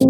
you.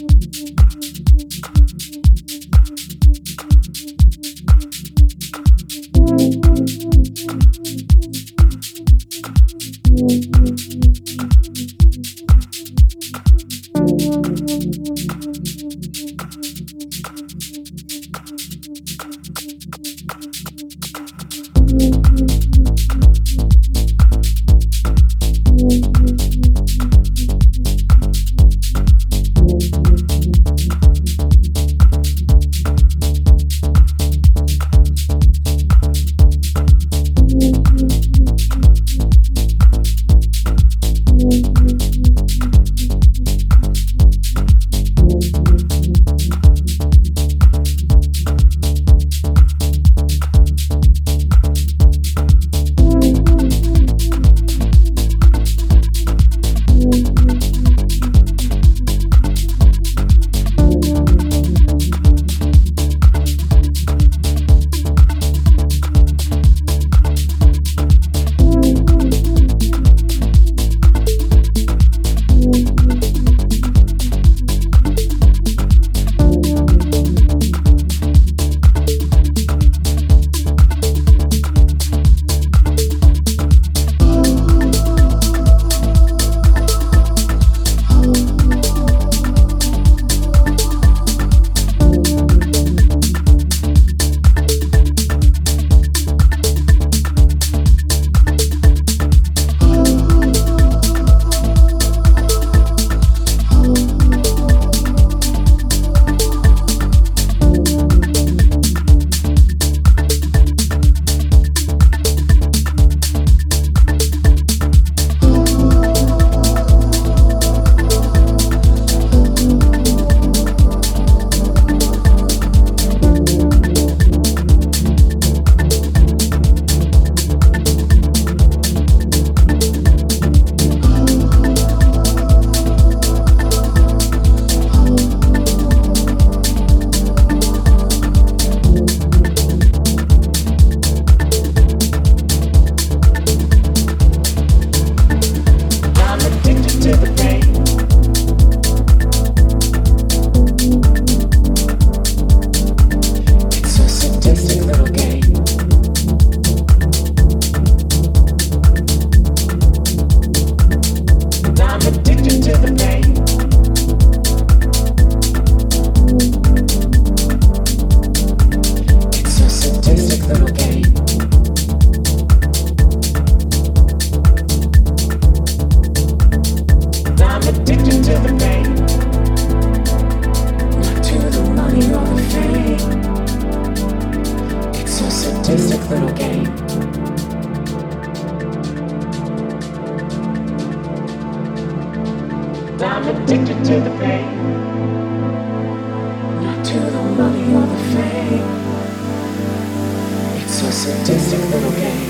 sadistic little game.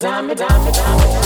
Dime, dime, dime,